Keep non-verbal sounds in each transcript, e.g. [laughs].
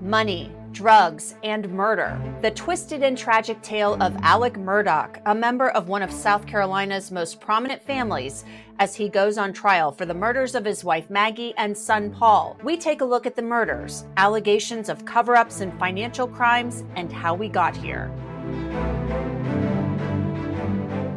Money, drugs, and murder. The twisted and tragic tale of Alec Murdaugh, a member of one of South Carolina's most prominent families, as he goes on trial for the murders of his wife Maggie and son Paul. We take a look at the murders, allegations of cover ups and financial crimes, and how we got here.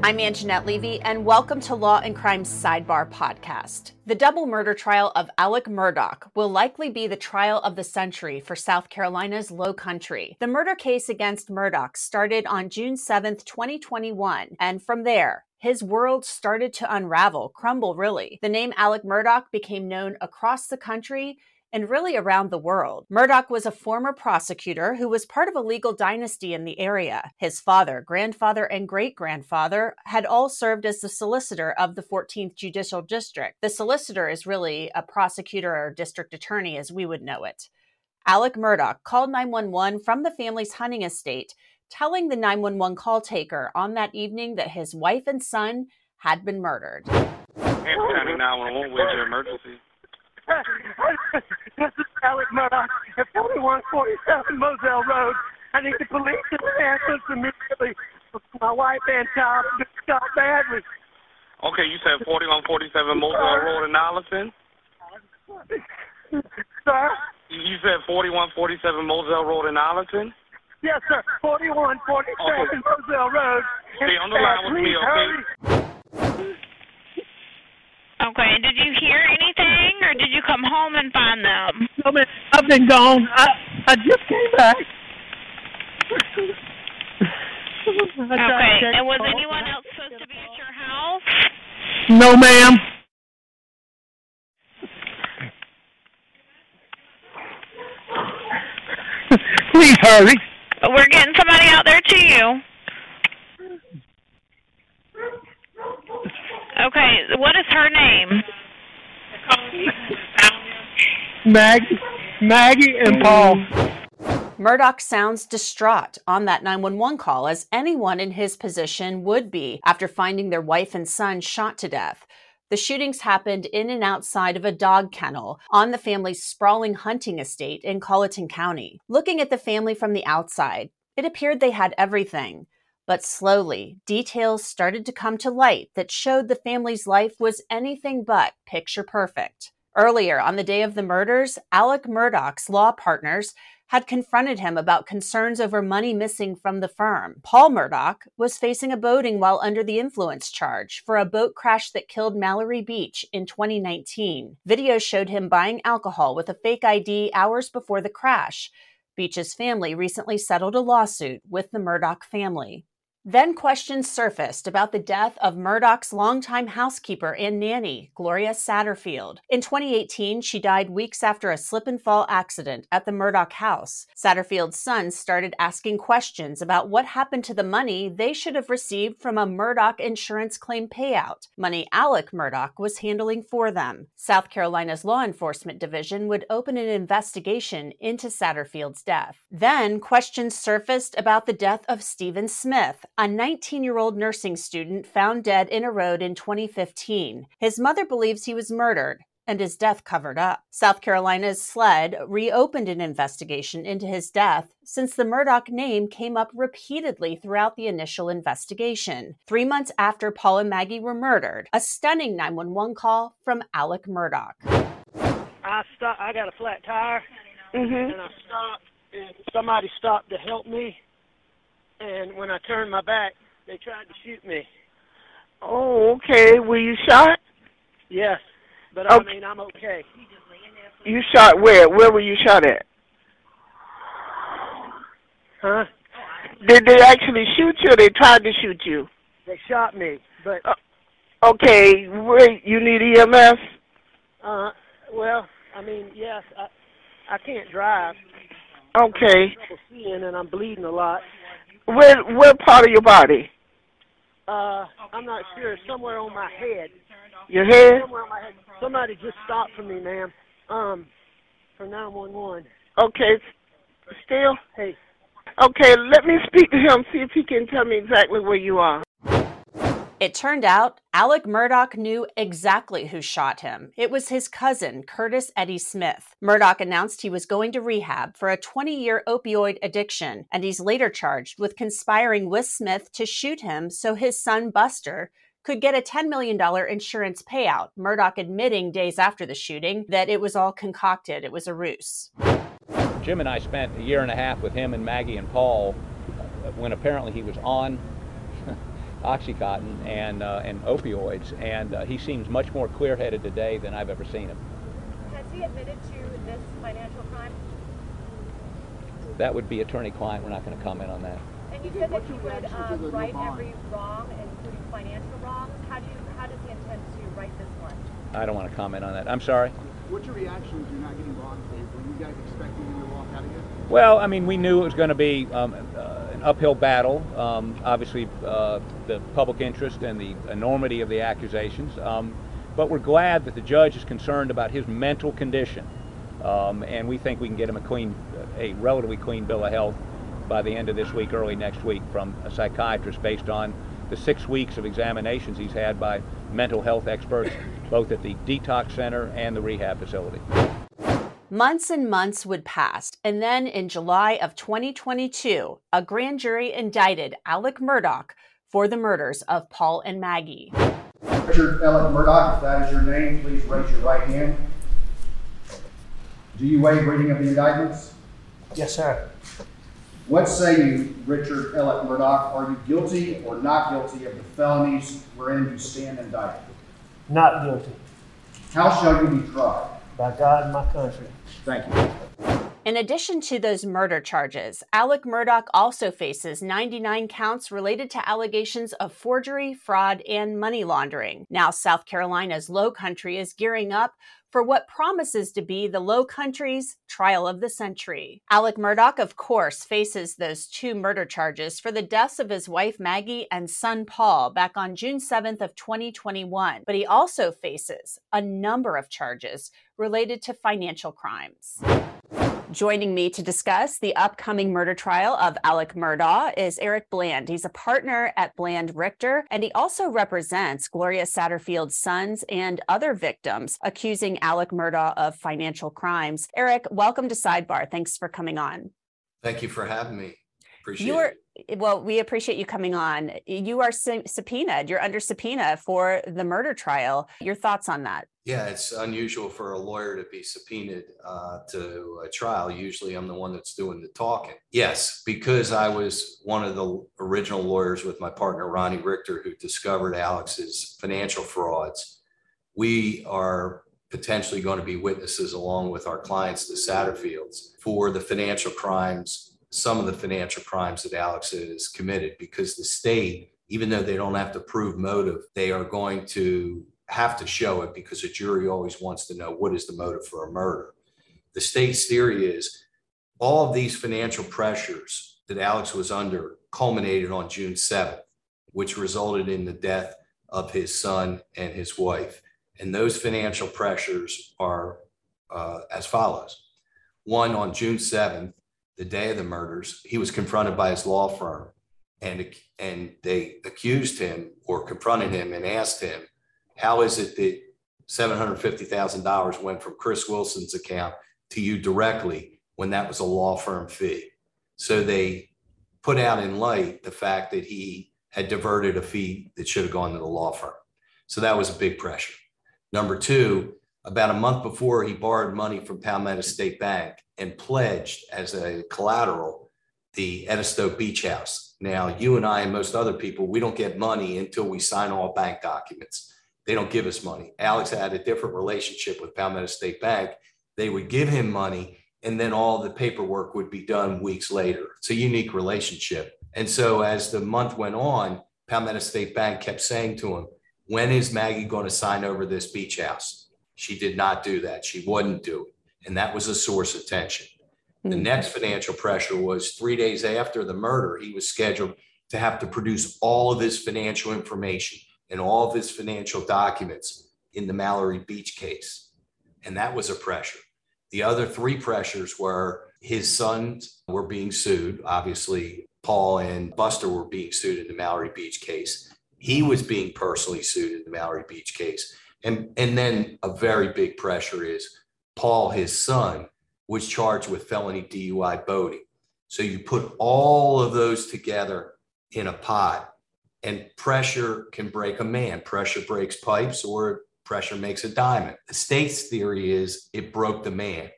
I'm Angenette Levy, and welcome to Law and Crime Sidebar Podcast. The double murder trial of Alec Murdaugh will likely be the trial of the century for South Carolina's Low Country. The murder case against Murdaugh started on June 7, 2021, and from there, his world started to unravel, crumble really. The name Alec Murdaugh became known across the country and really around the world. Murdaugh was a former prosecutor who was part of a legal dynasty in the area. His father, grandfather, and great grandfather had all served as the solicitor of the 14th Judicial District. The solicitor is really a prosecutor or district attorney as we would know it. Alec Murdaugh called 911 from the family's hunting estate, telling the 911 call taker on that evening that his wife and son had been murdered. County 911, where's your emergency? This is Alec Murdaugh at 4147 Moselle Road. I need the police and the ambulance immediately. My wife and child just shot badly. Okay, you said 4147 Moselle Road in Allison? Sir? You said 4147 Moselle Road in Allison? Yes, sir. 4147 Okay. Moselle Road. Stay on the line with me, okay? hurry. Okay, did you hear anything or did you come home and find them? I've been gone. I I just came back. I tried to Okay, and was anyone else supposed to be at your house? No, ma'am. Please hurry. We're getting somebody out there to you. Okay, what is her name? Maggie, Maggie and Paul. Murdaugh sounds distraught on that 911 call, as anyone in his position would be after finding their wife and son shot to death. The shootings happened in and outside of a dog kennel on the family's sprawling hunting estate in Colleton County. Looking at the family from the outside, it appeared they had everything. But slowly, details started to come to light that showed the family's life was anything but picture perfect. Earlier on the day of the murders, Alec Murdaugh's law partners had confronted him about concerns over money missing from the firm. Paul Murdaugh was facing a boating while under the influence charge for a boat crash that killed Mallory Beach in 2019. Video showed him buying alcohol with a fake ID hours before the crash. Beach's family recently settled a lawsuit with the Murdaugh family. Then questions surfaced about the death of Murdaugh's longtime housekeeper and nanny, Gloria Satterfield. In 2018, she died weeks after a slip and fall accident at the Murdaugh house. Satterfield's sons started asking questions about what happened to the money they should have received from a Murdaugh insurance claim payout, money Alec Murdaugh was handling for them. South Carolina's law enforcement division would open an investigation into Satterfield's death. Then questions surfaced about the death of Stephen Smith, a 19 year old nursing student found dead in a road in 2015. His mother believes he was murdered and his death covered up. South Carolina's SLED reopened an investigation into his death since the Murdaugh name came up repeatedly throughout the initial investigation. Three months after Paul and Maggie were murdered, a stunning 911 call from Alec Murdaugh. I stopped. I got a flat tire, Mhm. and I stopped, and somebody stopped to help me. And when I turned my back, they tried to shoot me. Oh, okay. Were you shot? Yes, but I Okay. mean I'm okay. You shot where? Where were you shot at? Huh? Did they actually shoot you or they tried to shoot you? They shot me, but Okay, wait, you need EMS? uh, well, I mean, yes, I I can't drive. Okay. Trouble seeing, and I'm bleeding a lot. Where where part of your body? Uh, I'm not sure. Somewhere on my head. Your head? Somewhere on my head. Somebody just stopped for me, ma'am. Um, for 911. Okay. Still? Hey, Okay, let me speak to him, see if he can tell me exactly where you are. It turned out Alec Murdaugh knew exactly who shot him. It was his cousin, Curtis Eddie Smith. Murdaugh announced he was going to rehab for a 20 year opioid addiction, and he's later charged with conspiring with Smith to shoot him so his son, Buster, could get a $10 million insurance payout. Murdaugh admitting days after the shooting that it was all concocted, it was a ruse. Jim and I spent a year and a half with him and Maggie and Paul when apparently he was on Oxycontin and, uh, and opioids, and uh, he seems much more clear headed today than I've ever seen him. Has he admitted to this financial crime? That would be attorney client. We're not going to comment on that. And you said that he would um, right every wrong, including financial wrongs. How do you? How does he intend to right this one? I don't want to comment on that. I'm sorry. What's your reaction to not getting bond paid? Were you guys expecting him to walk out of here? Well, I mean, we knew it was going to be um, an uphill battle. Um, obviously, uh, the public interest and the enormity of the accusations. Um, but we're glad that the judge is concerned about his mental condition, um, and we think we can get him a clean, a relatively clean bill of health by the end of this week, early next week, from a psychiatrist based on the six weeks of examinations he's had by mental health experts, both at the detox center and the rehab facility. Months and months would pass, and then in July of 2022, a grand jury indicted Alec Murdaugh for the murders of Paul and Maggie. Richard Alec Murdaugh, if that is your name, please raise your right hand. Do you waive reading of the indictments? yes, sir. What say you, Richard Alec Murdaugh? Are you guilty or not guilty of the felonies wherein you stand indicted? Not guilty. How shall you be tried? By God and my country. Thank you. In addition to those murder charges, Alec Murdaugh also faces 99 counts related to allegations of forgery, fraud, and money laundering. Now, South Carolina's Low Country is gearing up for what promises to be the Low Country's trial of the century. Alec Murdaugh, of course, faces those two murder charges for the deaths of his wife Maggie and son Paul back on June 7th of 2021, but he also faces a number of charges related to financial crimes. Joining me to discuss the upcoming murder trial of Alec Murdaugh is Eric Bland. He's a partner at Bland Richter, and he also represents Gloria Satterfield's sons and other victims accusing Alec Murdaugh of financial crimes. Eric, welcome to Sidebar. Thanks for coming on. Thank you for having me. Appreciate You it. Well, we appreciate you coming on. You are sub- subpoenaed. You're under subpoena for the murder trial. Your thoughts on that? Yeah, it's unusual for a lawyer to be subpoenaed uh, to a trial. Usually I'm the one that's doing the talking. Yes, because I was one of the original lawyers with my partner, Ronnie Richter, who discovered Alex's financial frauds. We are potentially going to be witnesses along with our clients, the Satterfields, for the financial crimes some of the financial crimes that Alex has committed because the state, even though they don't have to prove motive, they are going to have to show it because a jury always wants to know what is the motive for a murder. The state's theory is all of these financial pressures that Alex was under culminated on June 7th, which resulted in the death of his son and his wife. And those financial pressures are uh, as follows. One, on June 7th, the day of the murders, he was confronted by his law firm and, and they accused him or confronted him and asked him, how is it that $750,000 went from Chris Wilson's account to you directly when that was a law firm fee? So they put out in light the fact that he had diverted a fee that should have gone to the law firm. So that was a big pressure. Number two, about a month before, he borrowed money from Palmetto State Bank and pledged as a collateral the Edisto Beach House. Now, you and I and most other people, we don't get money until we sign all bank documents. They don't give us money. Alex had a different relationship with Palmetto State Bank. They would give him money, and then all the paperwork would be done weeks later. It's a unique relationship. And so, as the month went on, Palmetto State Bank kept saying to him, When is Maggie going to sign over this beach house? She did not do that. She wouldn't do it. And that was a source of tension. The Hmm. next financial pressure was three days after the murder, he was scheduled to have to produce all of his financial information and all of his financial documents in the Mallory Beach case. And that was a pressure. The other three pressures were his sons were being sued. Obviously, Paul and Buster were being sued in the Mallory Beach case. He was being personally sued in the Mallory Beach case. And, and then a very big pressure is Paul, his son, was charged with felony DUI boating. So you put all of those together in a pot, and pressure can break a man. Pressure breaks pipes, or pressure makes a diamond. The state's theory is it broke the man,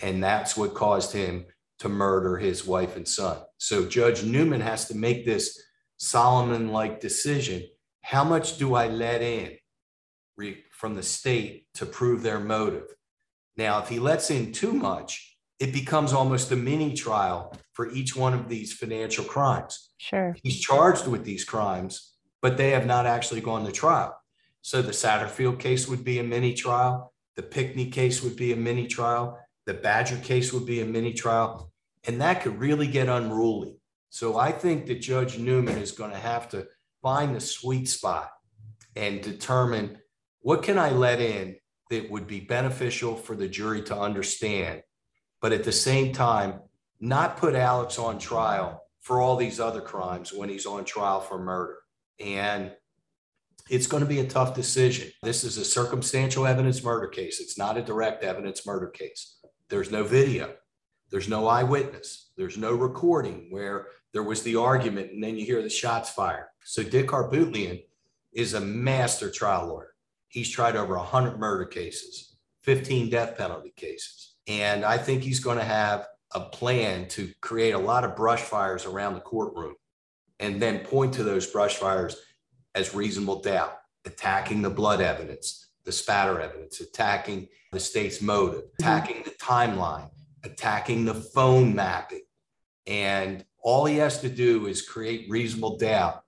and that's what caused him to murder his wife and son. So Judge Newman has to make this Solomon like decision. How much do I let in from the state to prove their motive? Now, if he lets in too much, it becomes almost a mini trial for each one of these financial crimes. Sure. He's charged with these crimes, but they have not actually gone to trial. So the Satterfield case would be a mini trial. The Pinckney case would be a mini trial. The Badger case would be a mini trial. And that could really get unruly. So I think that Judge Newman is going to have to find the sweet spot and determine what can I let in that would be beneficial for the jury to understand, but at the same time, not put Alex on trial for all these other crimes when he's on trial for murder. And it's going to be a tough decision. This is a circumstantial evidence murder case. It's not a direct evidence murder case. There's no video. There's no eyewitness. There's no recording where there was the argument and then you hear the shots fired. So Dick Harpootlian is a master trial lawyer. He's tried over 100 murder cases, 15 death penalty cases. And I think he's going to have a plan to create a lot of brush fires around the courtroom and then point to those brush fires as reasonable doubt, attacking the blood evidence, the spatter evidence, attacking the state's motive, mm-hmm. attacking the timeline, attacking the phone mapping. And all he has to do is create reasonable doubt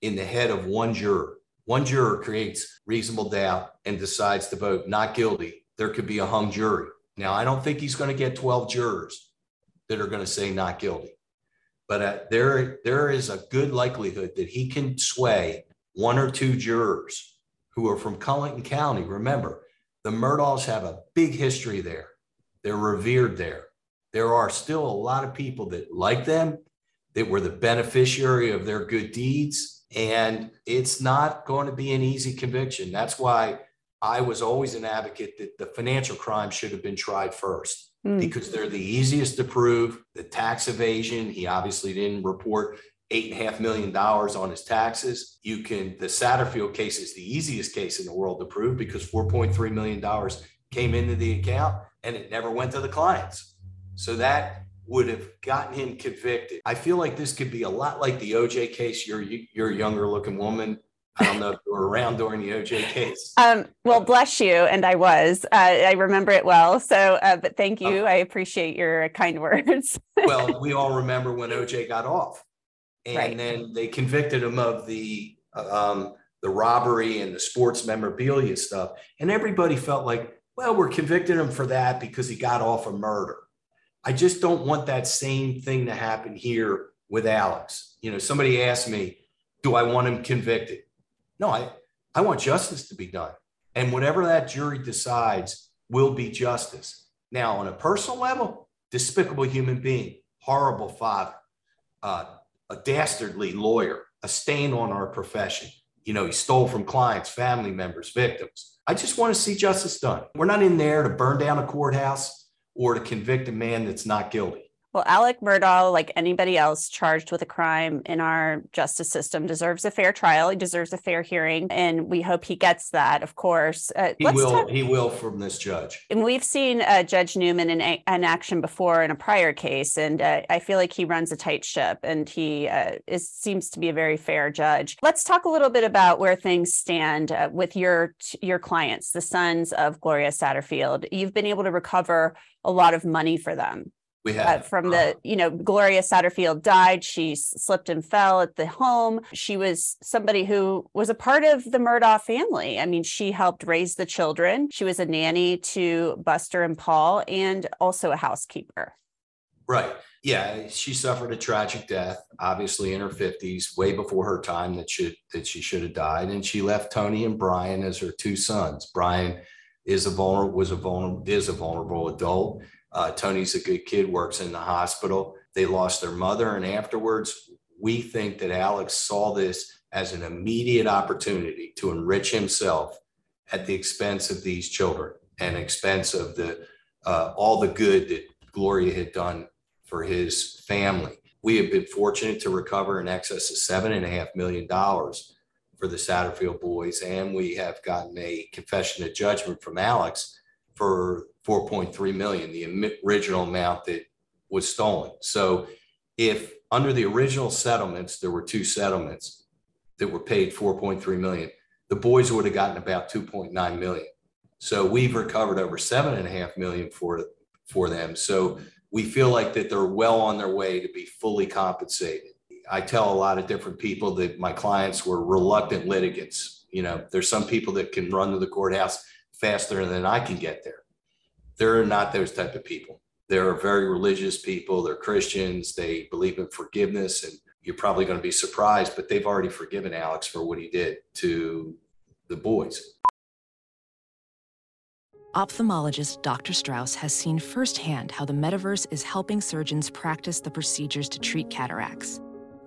in the head of one juror. One juror creates reasonable doubt and decides to vote not guilty. There could be a hung jury. Now, I don't think he's going to get 12 jurors that are going to say not guilty. But uh, there, there is a good likelihood that he can sway one or two jurors who are from Colleton County. Remember, the Murdaughs have a big history there. They're revered there. There are still a lot of people that like them, that were the beneficiary of their good deeds. And it's not going to be an easy conviction. That's why I was always an advocate that the financial crime should have been tried first Hmm. because they're the easiest to prove. The tax evasion, he obviously didn't report eight and a half million dollars on his taxes. You can, the Satterfield case is the easiest case in the world to prove because $4.3 million came into the account and it never went to the clients. So that would have gotten him convicted. I feel like this could be a lot like the OJ case. You're, you're a younger looking woman. I don't know if you were around during the OJ case. [laughs] Um, well, bless you, and I was. Uh, I remember it well. So, uh, but thank you. I appreciate your kind words. [laughs] well, we all remember when OJ got off, and Right. then they convicted him of the um, the robbery and the sports memorabilia stuff, and everybody felt like, well, we're convicting him for that because he got off a murder. I just don't want that same thing to happen here with Alex. You know, somebody asked me, do I want him convicted? No, I, I want justice to be done. And whatever that jury decides will be justice. Now, on a personal level, despicable human being, horrible father, uh, a dastardly lawyer, a stain on our profession. You know, he stole from clients, family members, victims. I just want to see justice done. We're not in there to burn down a courthouse or to convict a man that's not guilty. Well, Alec Murdaugh, like anybody else charged with a crime in our justice system, deserves a fair trial. He deserves a fair hearing, and we hope he gets that. Of course, uh, He will, talk- he will from this judge. And we've seen uh, Judge Newman in, a- in action before in a prior case, and uh, I feel like he runs a tight ship, and he uh, is seems to be a very fair judge. Let's talk a little bit about where things stand uh, with your your clients, the sons of Gloria Satterfield. You've been able to recover a lot of money for them We uh, from the you know gloria satterfield died she slipped and fell at the home she was somebody who was a part of the murdaugh family i mean she helped raise the children she was a nanny to buster and paul and also a housekeeper Right. Yeah, she suffered a tragic death, obviously in her 50s, way before her time that should that she should have died. And she left Tony and Brian as her two sons. Brian is a vulnerable was a vulnerable is a vulnerable adult. Uh, Tony's a good kid, works in the hospital. They lost their mother, and afterwards, we think that Alex saw this as an immediate opportunity to enrich himself at the expense of these children and expense of the uh, all the good that Gloria had done for his family. We have been fortunate to recover in excess of seven and a half million dollars for the Satterfield boys, and we have gotten a confession of judgment from Alex for 4.3 million, the original amount that was stolen. So if under the original settlements, there were two settlements that were paid 4.3 million, the boys would have gotten about 2.9 million. So we've recovered over seven and a half million for, for them. So we feel like that they're well on their way to be fully compensated. I tell a lot of different people that my clients were reluctant litigants. You know, there's some people that can run to the courthouse faster than I can get there. They're not those type of people. They're very religious people. They're Christians. They believe in forgiveness. And you're probably going to be surprised, but they've already forgiven Alex for what he did to the boys. Ophthalmologist Dr. Strauss has seen firsthand how the metaverse is helping surgeons practice the procedures to treat cataracts.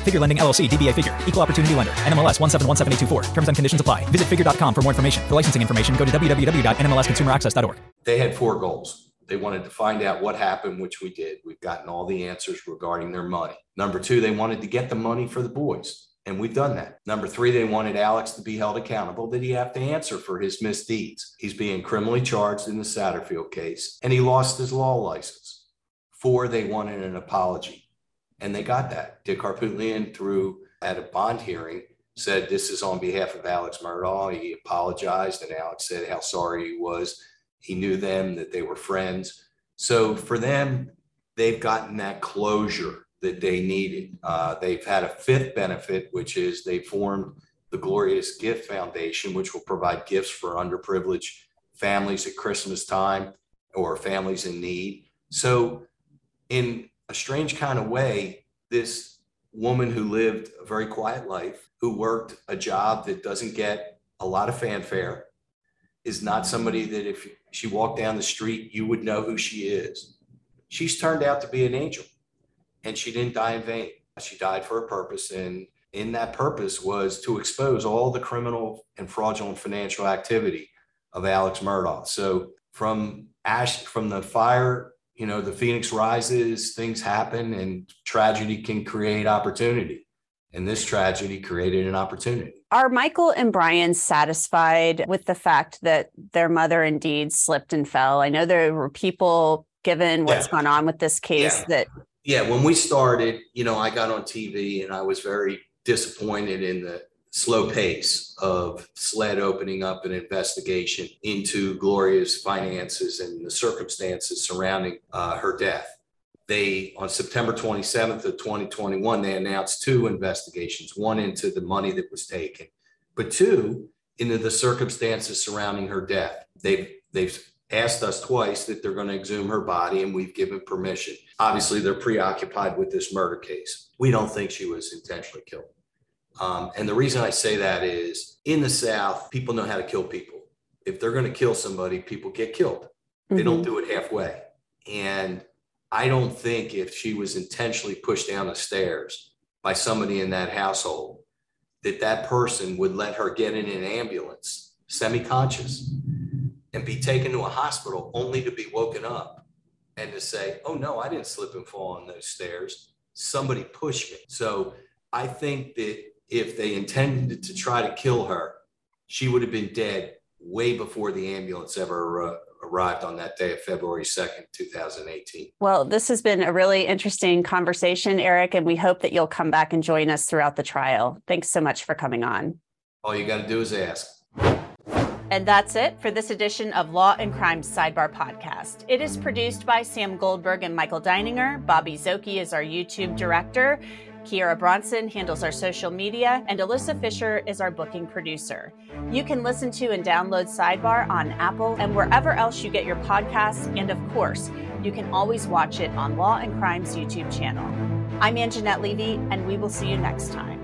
Figure Lending LLC, DBA Figure, Equal Opportunity Lender, NMLS 1717824. Terms and conditions apply. Visit figure.com for more information. For licensing information, go to www.nmlsconsumeraccess.org. They had four goals. They wanted to find out what happened, which we did. We've gotten all the answers regarding their money. Number two, they wanted to get the money for the boys. And we've done that. Number three, they wanted Alex to be held accountable. Did he have to answer for his misdeeds? He's being criminally charged in the Satterfield case, and he lost his law license. Four, they wanted an apology. And they got that. Dick Harpootlian, through at a bond hearing, said this is on behalf of Alex Murdaugh. He apologized, and Alex said how sorry he was. He knew them, that they were friends. So for them, they've gotten that closure that they needed. Uh, they've had a fifth benefit, which is they formed the Gloria's Gift Foundation, which will provide gifts for underprivileged families at Christmas time or families in need. So, in a strange kind of way, this woman who lived a very quiet life, who worked a job that doesn't get a lot of fanfare, is not somebody that if she walked down the street, you would know who she is. She's turned out to be an angel and she didn't die in vain. She died for a purpose. And in that purpose was to expose all the criminal and fraudulent financial activity of Alex Murdaugh. So from ash, from the fire, you know, the phoenix rises, things happen, and tragedy can create opportunity. And this tragedy created an opportunity. Are Michael and Brian satisfied with the fact that their mother indeed slipped and fell? I know there were people, given what's yeah. gone on with this case, yeah. that. Yeah, when we started, you know, I got on TV and I was very disappointed in the slow pace of SLED opening up an investigation into Gloria's finances and the circumstances surrounding uh, her death. They, on September 27th of 2021, they announced two investigations, one into the money that was taken, but two into the circumstances surrounding her death. They've, they've asked us twice that they're going to exhume her body and we've given permission. Obviously, they're preoccupied with this murder case. We don't think she was intentionally killed. Um, and the reason I say that is in the South, people know how to kill people. If they're going to kill somebody, people get killed. They mm-hmm. don't do it halfway. And I don't think if she was intentionally pushed down the stairs by somebody in that household, that that person would let her get in an ambulance, semi conscious, and be taken to a hospital only to be woken up and to say, oh no, I didn't slip and fall on those stairs. Somebody pushed me. So I think that if they intended to try to kill her, she would have been dead way before the ambulance ever uh, arrived on that day of February 2nd, 2018. Well, this has been a really interesting conversation, Eric, and we hope that you'll come back and join us throughout the trial. Thanks so much for coming on. All you got to do is ask. And that's it for this edition of Law and Crime Sidebar Podcast. It is produced by Sam Goldberg and Michael Deininger. Bobby Szoke is our YouTube director. Kiera Bronson handles our social media, and Alyssa Fisher is our booking producer. You can listen to and download Sidebar on Apple and wherever else you get your podcasts, and of course, you can always watch it on Law and Crime's YouTube channel. I'm Angenette Levy, and we will see you next time.